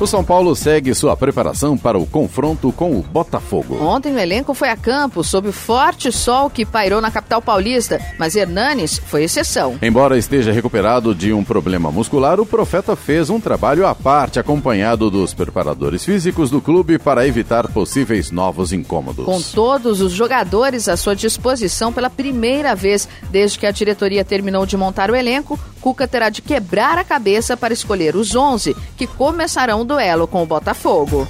O São Paulo segue sua preparação para o confronto com o Botafogo. Ontem o elenco foi a campo sob o forte sol que pairou na capital paulista, mas Hernanes foi exceção. Embora esteja recuperado de um problema muscular, o profeta fez um trabalho à parte acompanhado dos preparadores físicos do clube para evitar possíveis novos incômodos. Com todos os jogadores à sua disposição pela primeira vez desde que a diretoria terminou de montar o elenco, Cuca terá de quebrar a cabeça para escolher os 11 que começarão duelo com o Botafogo.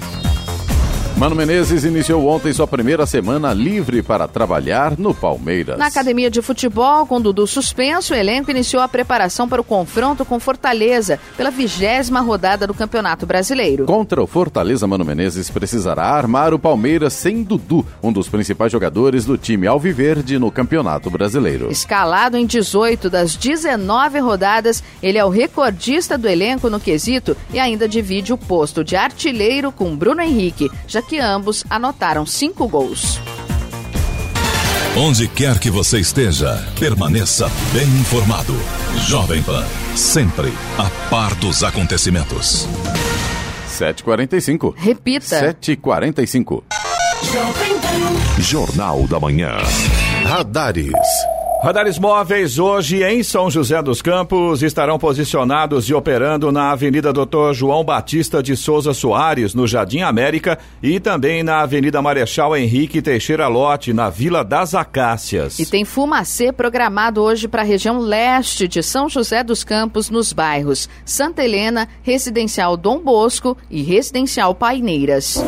Mano Menezes iniciou ontem sua primeira semana livre para trabalhar no Palmeiras. Na academia de futebol, com Dudu suspenso, o elenco iniciou a preparação para o confronto com Fortaleza pela vigésima rodada do Campeonato Brasileiro. Contra o Fortaleza, Mano Menezes precisará armar o Palmeiras sem Dudu, um dos principais jogadores do time Alviverde no Campeonato Brasileiro. Escalado em 18 das 19 rodadas, ele é o recordista do elenco no quesito e ainda divide o posto de artilheiro com Bruno Henrique, já que ambos anotaram cinco gols. Onde quer que você esteja, permaneça bem informado. Jovem Pan, sempre a par dos acontecimentos. 7h45. Repita. 7h45. Jornal da Manhã. Radares. Radares móveis hoje em São José dos Campos estarão posicionados e operando na Avenida Doutor João Batista de Souza Soares, no Jardim América, e também na Avenida Marechal Henrique Teixeira Lote, na Vila das Acácias. E tem fumacê programado hoje para a região leste de São José dos Campos, nos bairros Santa Helena, Residencial Dom Bosco e Residencial Paineiras.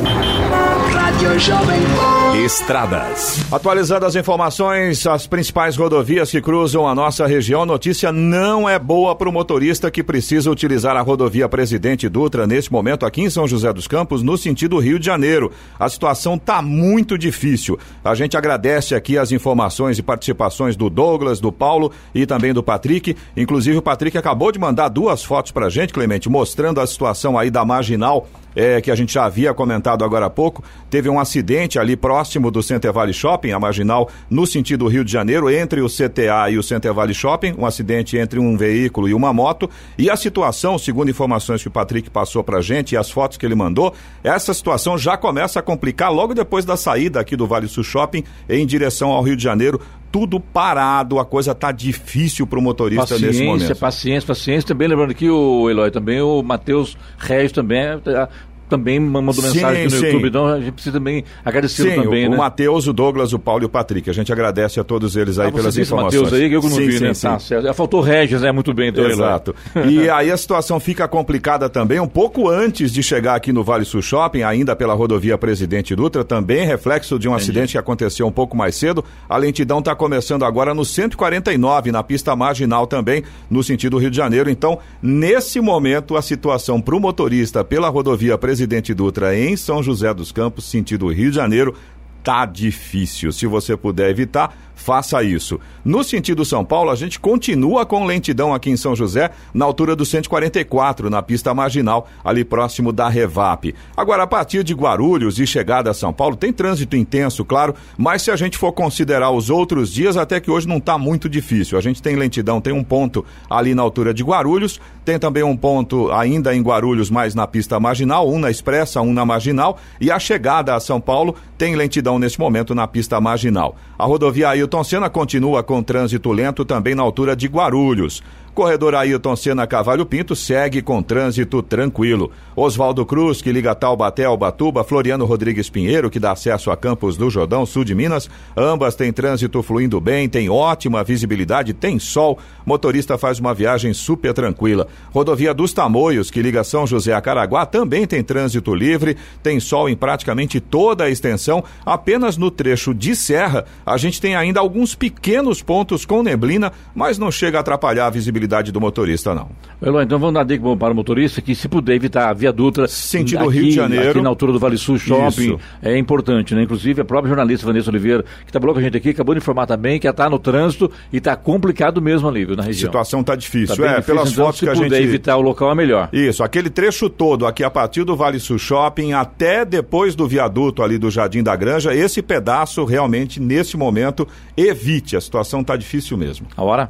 Estradas. Atualizando as informações, as principais rodovias que cruzam a nossa região, notícia não é boa para o motorista que precisa utilizar a rodovia Presidente Dutra neste momento aqui em São José dos Campos, no sentido Rio de Janeiro. A situação tá muito difícil. A gente agradece aqui as informações e participações do Douglas, do Paulo e também do Patrick. Inclusive o Patrick acabou de mandar duas fotos pra gente, Clemente, mostrando a situação aí da marginal é, que a gente já havia comentado agora há pouco, teve um acidente ali próximo do Center Valley Shopping, a marginal no sentido Rio de Janeiro, entre o CTA e o Center Valley Shopping, um acidente entre um veículo e uma moto. E a situação, segundo informações que o Patrick passou pra gente e as fotos que ele mandou, essa situação já começa a complicar logo depois da saída aqui do Vale Sul Shopping em direção ao Rio de Janeiro tudo parado, a coisa tá difícil para o motorista paciência, nesse momento. Paciência, paciência. Também lembrando que o Eloy, também o Matheus Regis também é, também mandou Sim, mensagem aqui no sim. YouTube, então a gente precisa também agradecer também, o, né? o Matheus, o Douglas, o Paulo e o Patrick. A gente agradece a todos eles aí Ah, pelas informações. Matheus aí que eu não sim, vi, né? Tá certo. Faltou Regis, né? Muito bem, então. Exato. E aí a situação fica complicada também, um pouco antes de chegar aqui no Vale Sul Shopping, ainda pela rodovia Presidente Dutra, também reflexo de um acidente que aconteceu um pouco mais cedo. A lentidão está começando agora no 149, na pista marginal também, no sentido Rio de Janeiro. Então, nesse momento, a situação para o motorista pela rodovia Presidente Dutra em São José dos Campos, sentido Rio de Janeiro, tá difícil. Se você puder evitar, faça isso. No sentido São Paulo, a gente continua com lentidão aqui em São José, na altura do 144, na pista marginal, ali próximo da Revap. Agora, a partir de Guarulhos e chegada a São Paulo, tem trânsito intenso, claro, mas se a gente for considerar os outros dias, até que hoje não está muito difícil. A gente tem lentidão, tem um ponto ali na altura de Guarulhos, tem também um ponto ainda em Guarulhos, mais na pista marginal, um na expressa, um na marginal, e a chegada a São Paulo tem lentidão neste momento na pista marginal. A rodovia Ailton Senna continua com trânsito lento também na altura de Guarulhos. Corredor Ailton Senna Cavalho Pinto segue com trânsito tranquilo. Oswaldo Cruz, que liga Taubaté ao Batuba, Floriano Rodrigues Pinheiro, que dá acesso a Campos do Jordão, sul de Minas, ambas têm trânsito fluindo bem, tem ótima visibilidade, tem sol, motorista faz uma viagem super tranquila. Rodovia dos Tamoios, que liga São José a Caraguá, também tem trânsito livre, tem sol em praticamente toda a extensão, apenas no trecho de serra a gente tem ainda alguns pequenos pontos com neblina, mas não chega a atrapalhar a visibilidade do motorista, não. Então vamos dar dica para o motorista que se puder evitar a Via Dutra Sentido aqui, Rio de Janeiro. aqui na altura do Vale Sul Shopping, Isso. é importante, né? Inclusive a própria jornalista Vanessa Oliveira, que trabalhou com a gente aqui, acabou de informar também que está no trânsito e está complicado mesmo ali, viu, na A região. situação tá difícil. Tá é, difícil, pelas então, fotos se que a puder gente. evitar o local é melhor. Isso, aquele trecho todo aqui a partir do Vale Sul Shopping até depois do viaduto ali do Jardim da Granja, esse pedaço realmente nesse momento evite. A situação tá difícil mesmo. A hora?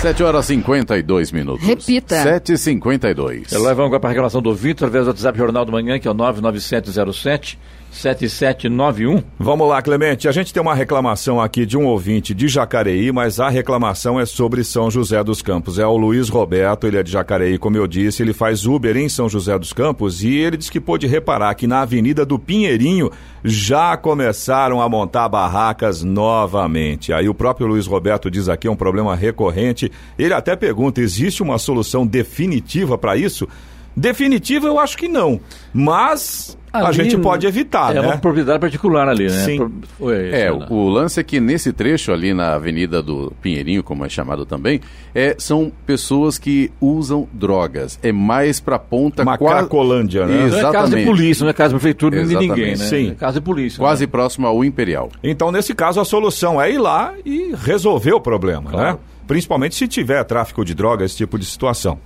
7 horas e 52 minutos. Repita. 7h52. Eu levo agora para a reclamação do ouvinte através do WhatsApp Jornal do Manhã, que é o 99707 7791. Vamos lá, Clemente. A gente tem uma reclamação aqui de um ouvinte de Jacareí, mas a reclamação é sobre São José dos Campos. É o Luiz Roberto, ele é de Jacareí, como eu disse, ele faz Uber em São José dos Campos e ele disse que pôde reparar que na Avenida do Pinheirinho já começaram a montar barracas novamente. Aí o próprio Luiz Roberto diz aqui é um problema recorrente. Ele até pergunta: existe uma solução definitiva para isso? Definitiva eu acho que não, mas a Ali, gente pode evitar, É né? uma propriedade particular ali, né? Sim. É, o, o lance é que nesse trecho ali na Avenida do Pinheirinho, como é chamado também, é, são pessoas que usam drogas. É mais pra ponta Uma quase- Cracolândia, né? Não é casa de Exatamente. polícia, não é casa de prefeitura nem de Exatamente. ninguém, né? Sim. É casa de polícia. Quase né? próximo ao Imperial. Então, nesse caso, a solução é ir lá e resolver o problema, Claro. né? Principalmente se tiver tráfico de drogas, esse tipo de situação.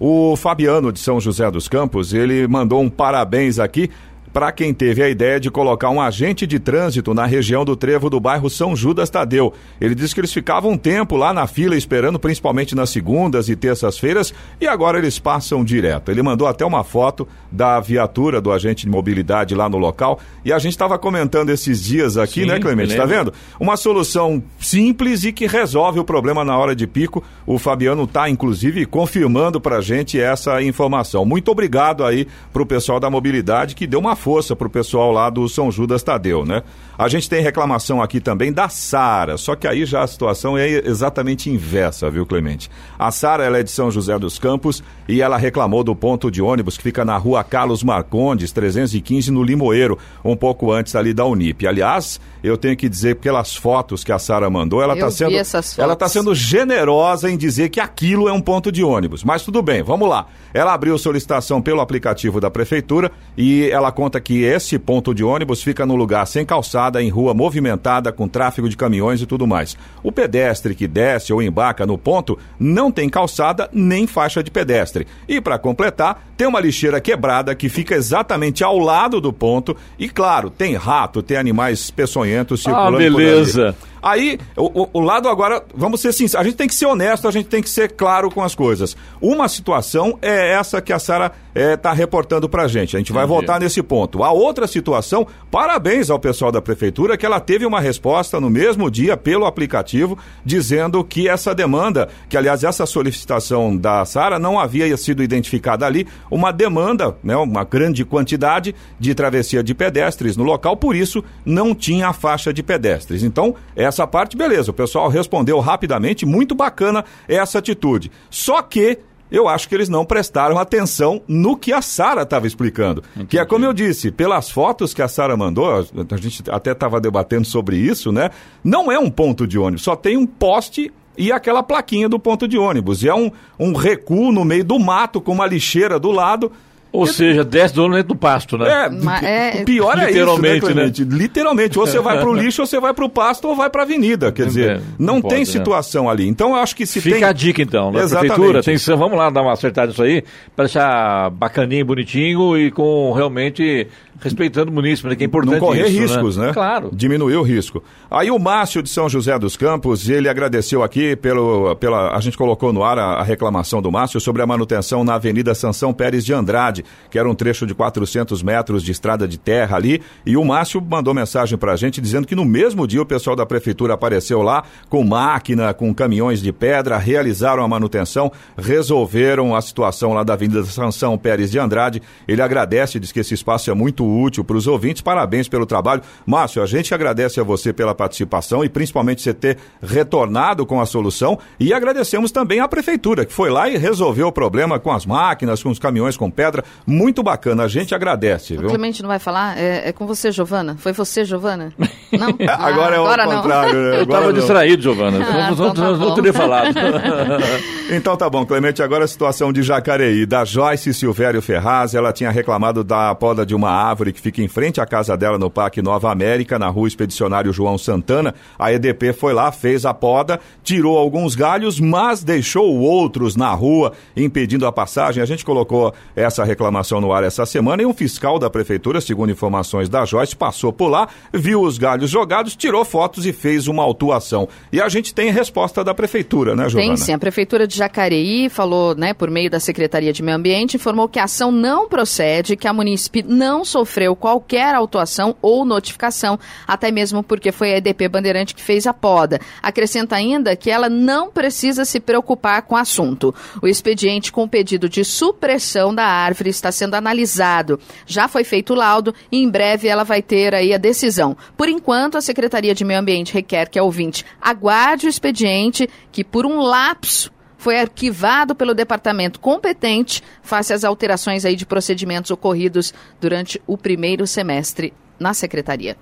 O Fabiano de São José dos Campos, ele mandou um parabéns aqui para quem teve a ideia de colocar um agente de trânsito na região do trevo do bairro São Judas Tadeu. Ele disse que eles ficavam um tempo lá na fila esperando, principalmente nas segundas e terças-feiras, e agora eles passam direto. Ele mandou até uma foto da viatura do agente de mobilidade lá no local, e a gente estava comentando esses dias aqui, Sim, né, Clemente? me Tá lembro. vendo? Uma solução simples e que resolve o problema na hora de pico. O Fabiano está, inclusive, confirmando para a gente essa informação. Muito obrigado aí para o pessoal da mobilidade que deu uma força para o pessoal lá do São Judas Tadeu, né? A gente tem reclamação aqui também da Sara, só que aí já a situação é exatamente inversa, viu, Clemente? A Sara, ela é de São José dos Campos e ela reclamou do ponto de ônibus que fica na rua Carlos Marcondes, 315, no Limoeiro, um pouco antes ali da Unip. Aliás, eu tenho que dizer, pelas fotos que a Sara mandou, ela está sendo. Ela está sendo generosa em dizer que aquilo é um ponto de ônibus. Mas tudo bem, vamos lá. Ela abriu solicitação pelo aplicativo da prefeitura e ela conta que esse ponto de ônibus fica no lugar sem calçada, em rua movimentada, com tráfego de caminhões e tudo mais. O pedestre que desce ou embarca no ponto não tem calçada nem faixa de pedestre. E para completar, tem uma lixeira quebrada que fica exatamente ao lado do ponto e claro, tem rato, tem animais peçonhentos circulando por ali. beleza. Aí, o, o- o lado agora, vamos ser sinceros, a gente tem que ser honesto, a gente tem que ser claro com as coisas. Uma situação é essa que a Sara está reportando pra gente. A gente vai Entendi. voltar nesse ponto. A outra situação, parabéns ao pessoal da prefeitura, que ela teve uma resposta no mesmo dia pelo aplicativo, dizendo que essa demanda, que aliás essa solicitação da Sara não havia sido identificada ali, uma demanda, né, uma grande quantidade de travessia de pedestres no local, por isso não tinha a faixa de pedestres. Então, essa parte, beleza, o pessoal respondeu rapidamente, muito bacana essa atitude. Só que eu acho que eles não prestaram atenção no que a Sara estava explicando. Que é como eu disse, pelas fotos que a Sara mandou, a gente até estava debatendo sobre isso, né? Não é um ponto de ônibus, só tem um poste e aquela plaquinha do ponto de ônibus. E é um, um recuo no meio do mato com uma lixeira do lado. Ou seja, desce do dentro do pasto, né? É, Mas é- pior é Literalmente, isso, né, Clemente? Literalmente. Ou você vai pro lixo, ou você vai pro pasto, ou vai pra avenida. Quer dizer, É, não, não tem pode, né? situação ali. Então, eu acho que se Fica tem... a dica então, da Exatamente. prefeitura, atenção, vamos lá dar uma acertada nisso aí, para deixar bacaninho, bonitinho e com realmente respeitando o munícipe, né, que é importante Não correr isso, riscos, né? Claro. Diminuir o risco. Aí o Márcio de São José dos Campos, ele agradeceu aqui pelo, pela. A gente colocou no ar a, a reclamação do Márcio sobre a manutenção na Avenida Sansão Pérez de Andrade, que era um trecho de 400 metros de estrada de terra ali. E o Márcio mandou mensagem pra gente dizendo que no mesmo dia o pessoal da prefeitura apareceu lá com máquina, com caminhões de pedra, realizaram a manutenção, resolveram a situação lá da Avenida Sansão Pérez de Andrade. Ele agradece, diz que esse espaço é muito útil para os ouvintes. Parabéns pelo trabalho. Márcio, a gente agradece a você pela participação e principalmente você ter retornado com a solução. E agradecemos também à prefeitura, que foi lá e resolveu o problema com as máquinas, com os caminhões com pedra. Muito bacana. A gente agradece, O viu? Clemente não vai falar? É, é com você, Giovana? Foi você, Giovana? Não? Agora é o Ah, agora não. contrário, né? Eu estava não. distraído, Giovana. Ah, não, então tá não- não bom. teria falado. Então tá bom, Clemente, agora a situação de Jacareí, da Joyce Silvério Ferraz, ela tinha reclamado da poda de uma árvore que fica em frente à casa dela no Parque Nova América, na rua Expedicionário João Santana. A EDP foi lá, fez a poda, tirou alguns galhos, mas deixou outros na rua, impedindo a passagem. A gente colocou essa reclamação no ar essa semana e um fiscal da prefeitura, segundo informações da Joyce, passou por lá, viu os galhos jogados, tirou fotos e fez uma autuação. E a gente tem resposta da prefeitura, né, Giovana? Tem sim. A Prefeitura de Jacareí falou, né, por meio da Secretaria de Meio Ambiente, informou que a ação não procede, que a munícipe não sofreu qualquer autuação ou notificação, até mesmo porque foi a EDP Bandeirante que fez a poda. Acrescenta ainda que ela não precisa se preocupar com o assunto. O expediente com o pedido de supressão da árvore está sendo analisado. Já foi feito o laudo e em breve ela vai ter aí a decisão. Por enquanto, a Secretaria de Meio Ambiente requer que a ouvinte aguarde o expediente que, por um lapso, foi arquivado pelo departamento competente face às alterações aí de procedimentos ocorridos durante o primeiro semestre na secretaria.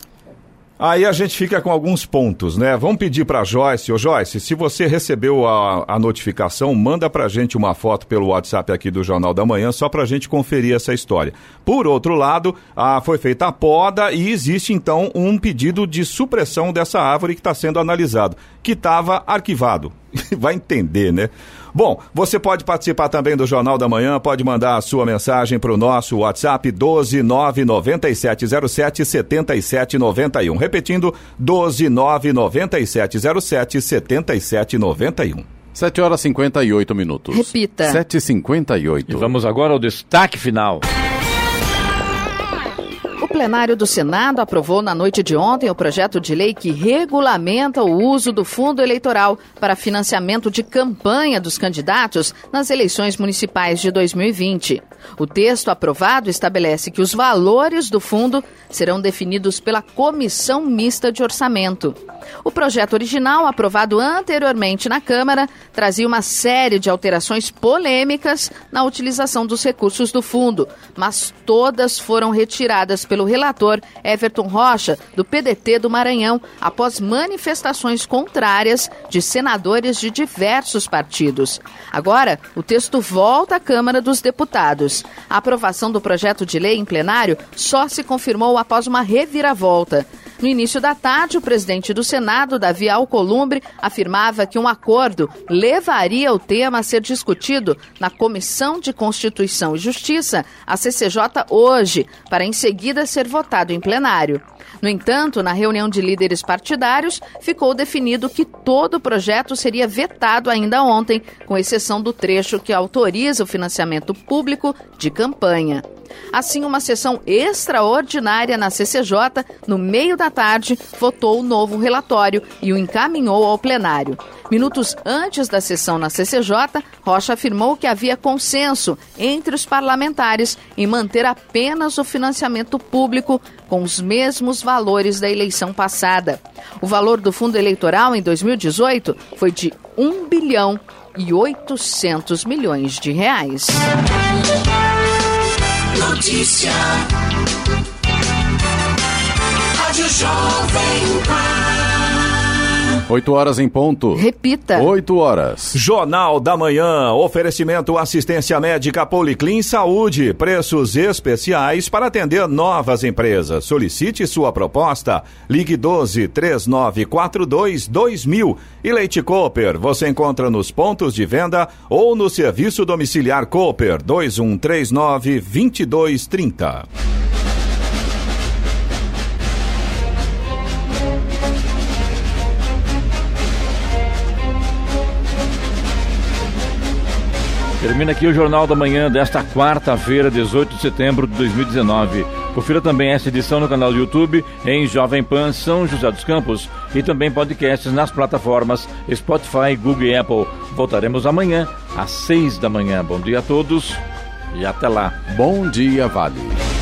Aí a gente fica com alguns pontos, né? Vamos pedir para Joyce, ô Joyce, se você recebeu a, a notificação, manda pra gente uma foto pelo WhatsApp aqui do Jornal da Manhã, só pra gente conferir essa história. Por outro lado, a, foi feita a poda e existe então um pedido de supressão dessa árvore que está sendo analisado, que estava arquivado. Vai entender, né? Bom, você pode participar também do Jornal da Manhã, pode mandar a sua mensagem para o nosso WhatsApp 1299707 7791. Repetindo, 1299707 7791. 7 horas e 58 minutos. Repita. 7h58. E vamos agora ao destaque final. Plenário do Senado aprovou na noite de ontem o projeto de lei que regulamenta o uso do fundo eleitoral para financiamento de campanha dos candidatos nas eleições municipais de 2020. O texto aprovado estabelece que os valores do fundo serão definidos pela Comissão Mista de Orçamento. O projeto original, aprovado anteriormente na Câmara, trazia uma série de alterações polêmicas na utilização dos recursos do fundo, mas todas foram retiradas pelo relator Everton Rocha, do PDT do Maranhão, após manifestações contrárias de senadores de diversos partidos. Agora, o texto volta à Câmara dos Deputados. A aprovação do projeto de lei em plenário só se confirmou após uma reviravolta. No início da tarde, o presidente do Senado, Davi Alcolumbre, afirmava que um acordo levaria o tema a ser discutido na Comissão de Constituição e Justiça, a CCJ, hoje, para em seguida ser votado em plenário. No entanto, na reunião de líderes partidários, ficou definido que todo o projeto seria vetado ainda ontem, com exceção do trecho que autoriza o financiamento público de campanha. Assim, uma sessão extraordinária na CCJ, no meio da tarde, votou o novo relatório e o encaminhou ao plenário. Minutos antes da sessão na CCJ, Rocha afirmou que havia consenso entre os parlamentares em manter apenas o financiamento público com os mesmos valores da eleição passada. O valor do fundo eleitoral em 2018 foi de 1 bilhão e 800 milhões de reais. Notícia. Rádio Jovem Pan. 8 horas em ponto. Repita. 8 horas. Jornal da Manhã. Oferecimento assistência médica Policlin Saúde. Preços especiais para atender novas empresas. Solicite sua proposta. Ligue 12 3942 2000. E Leite Cooper. Você encontra nos pontos de venda ou no serviço domiciliar Cooper 2139 2230. Termina aqui o Jornal da Manhã desta quarta-feira, 18 de setembro de 2019. Confira também essa edição no canal do YouTube em Jovem Pan São José dos Campos e também podcasts nas plataformas Spotify, Google e Apple. Voltaremos amanhã às seis da manhã. Bom dia a todos e até lá. Bom dia, Vale.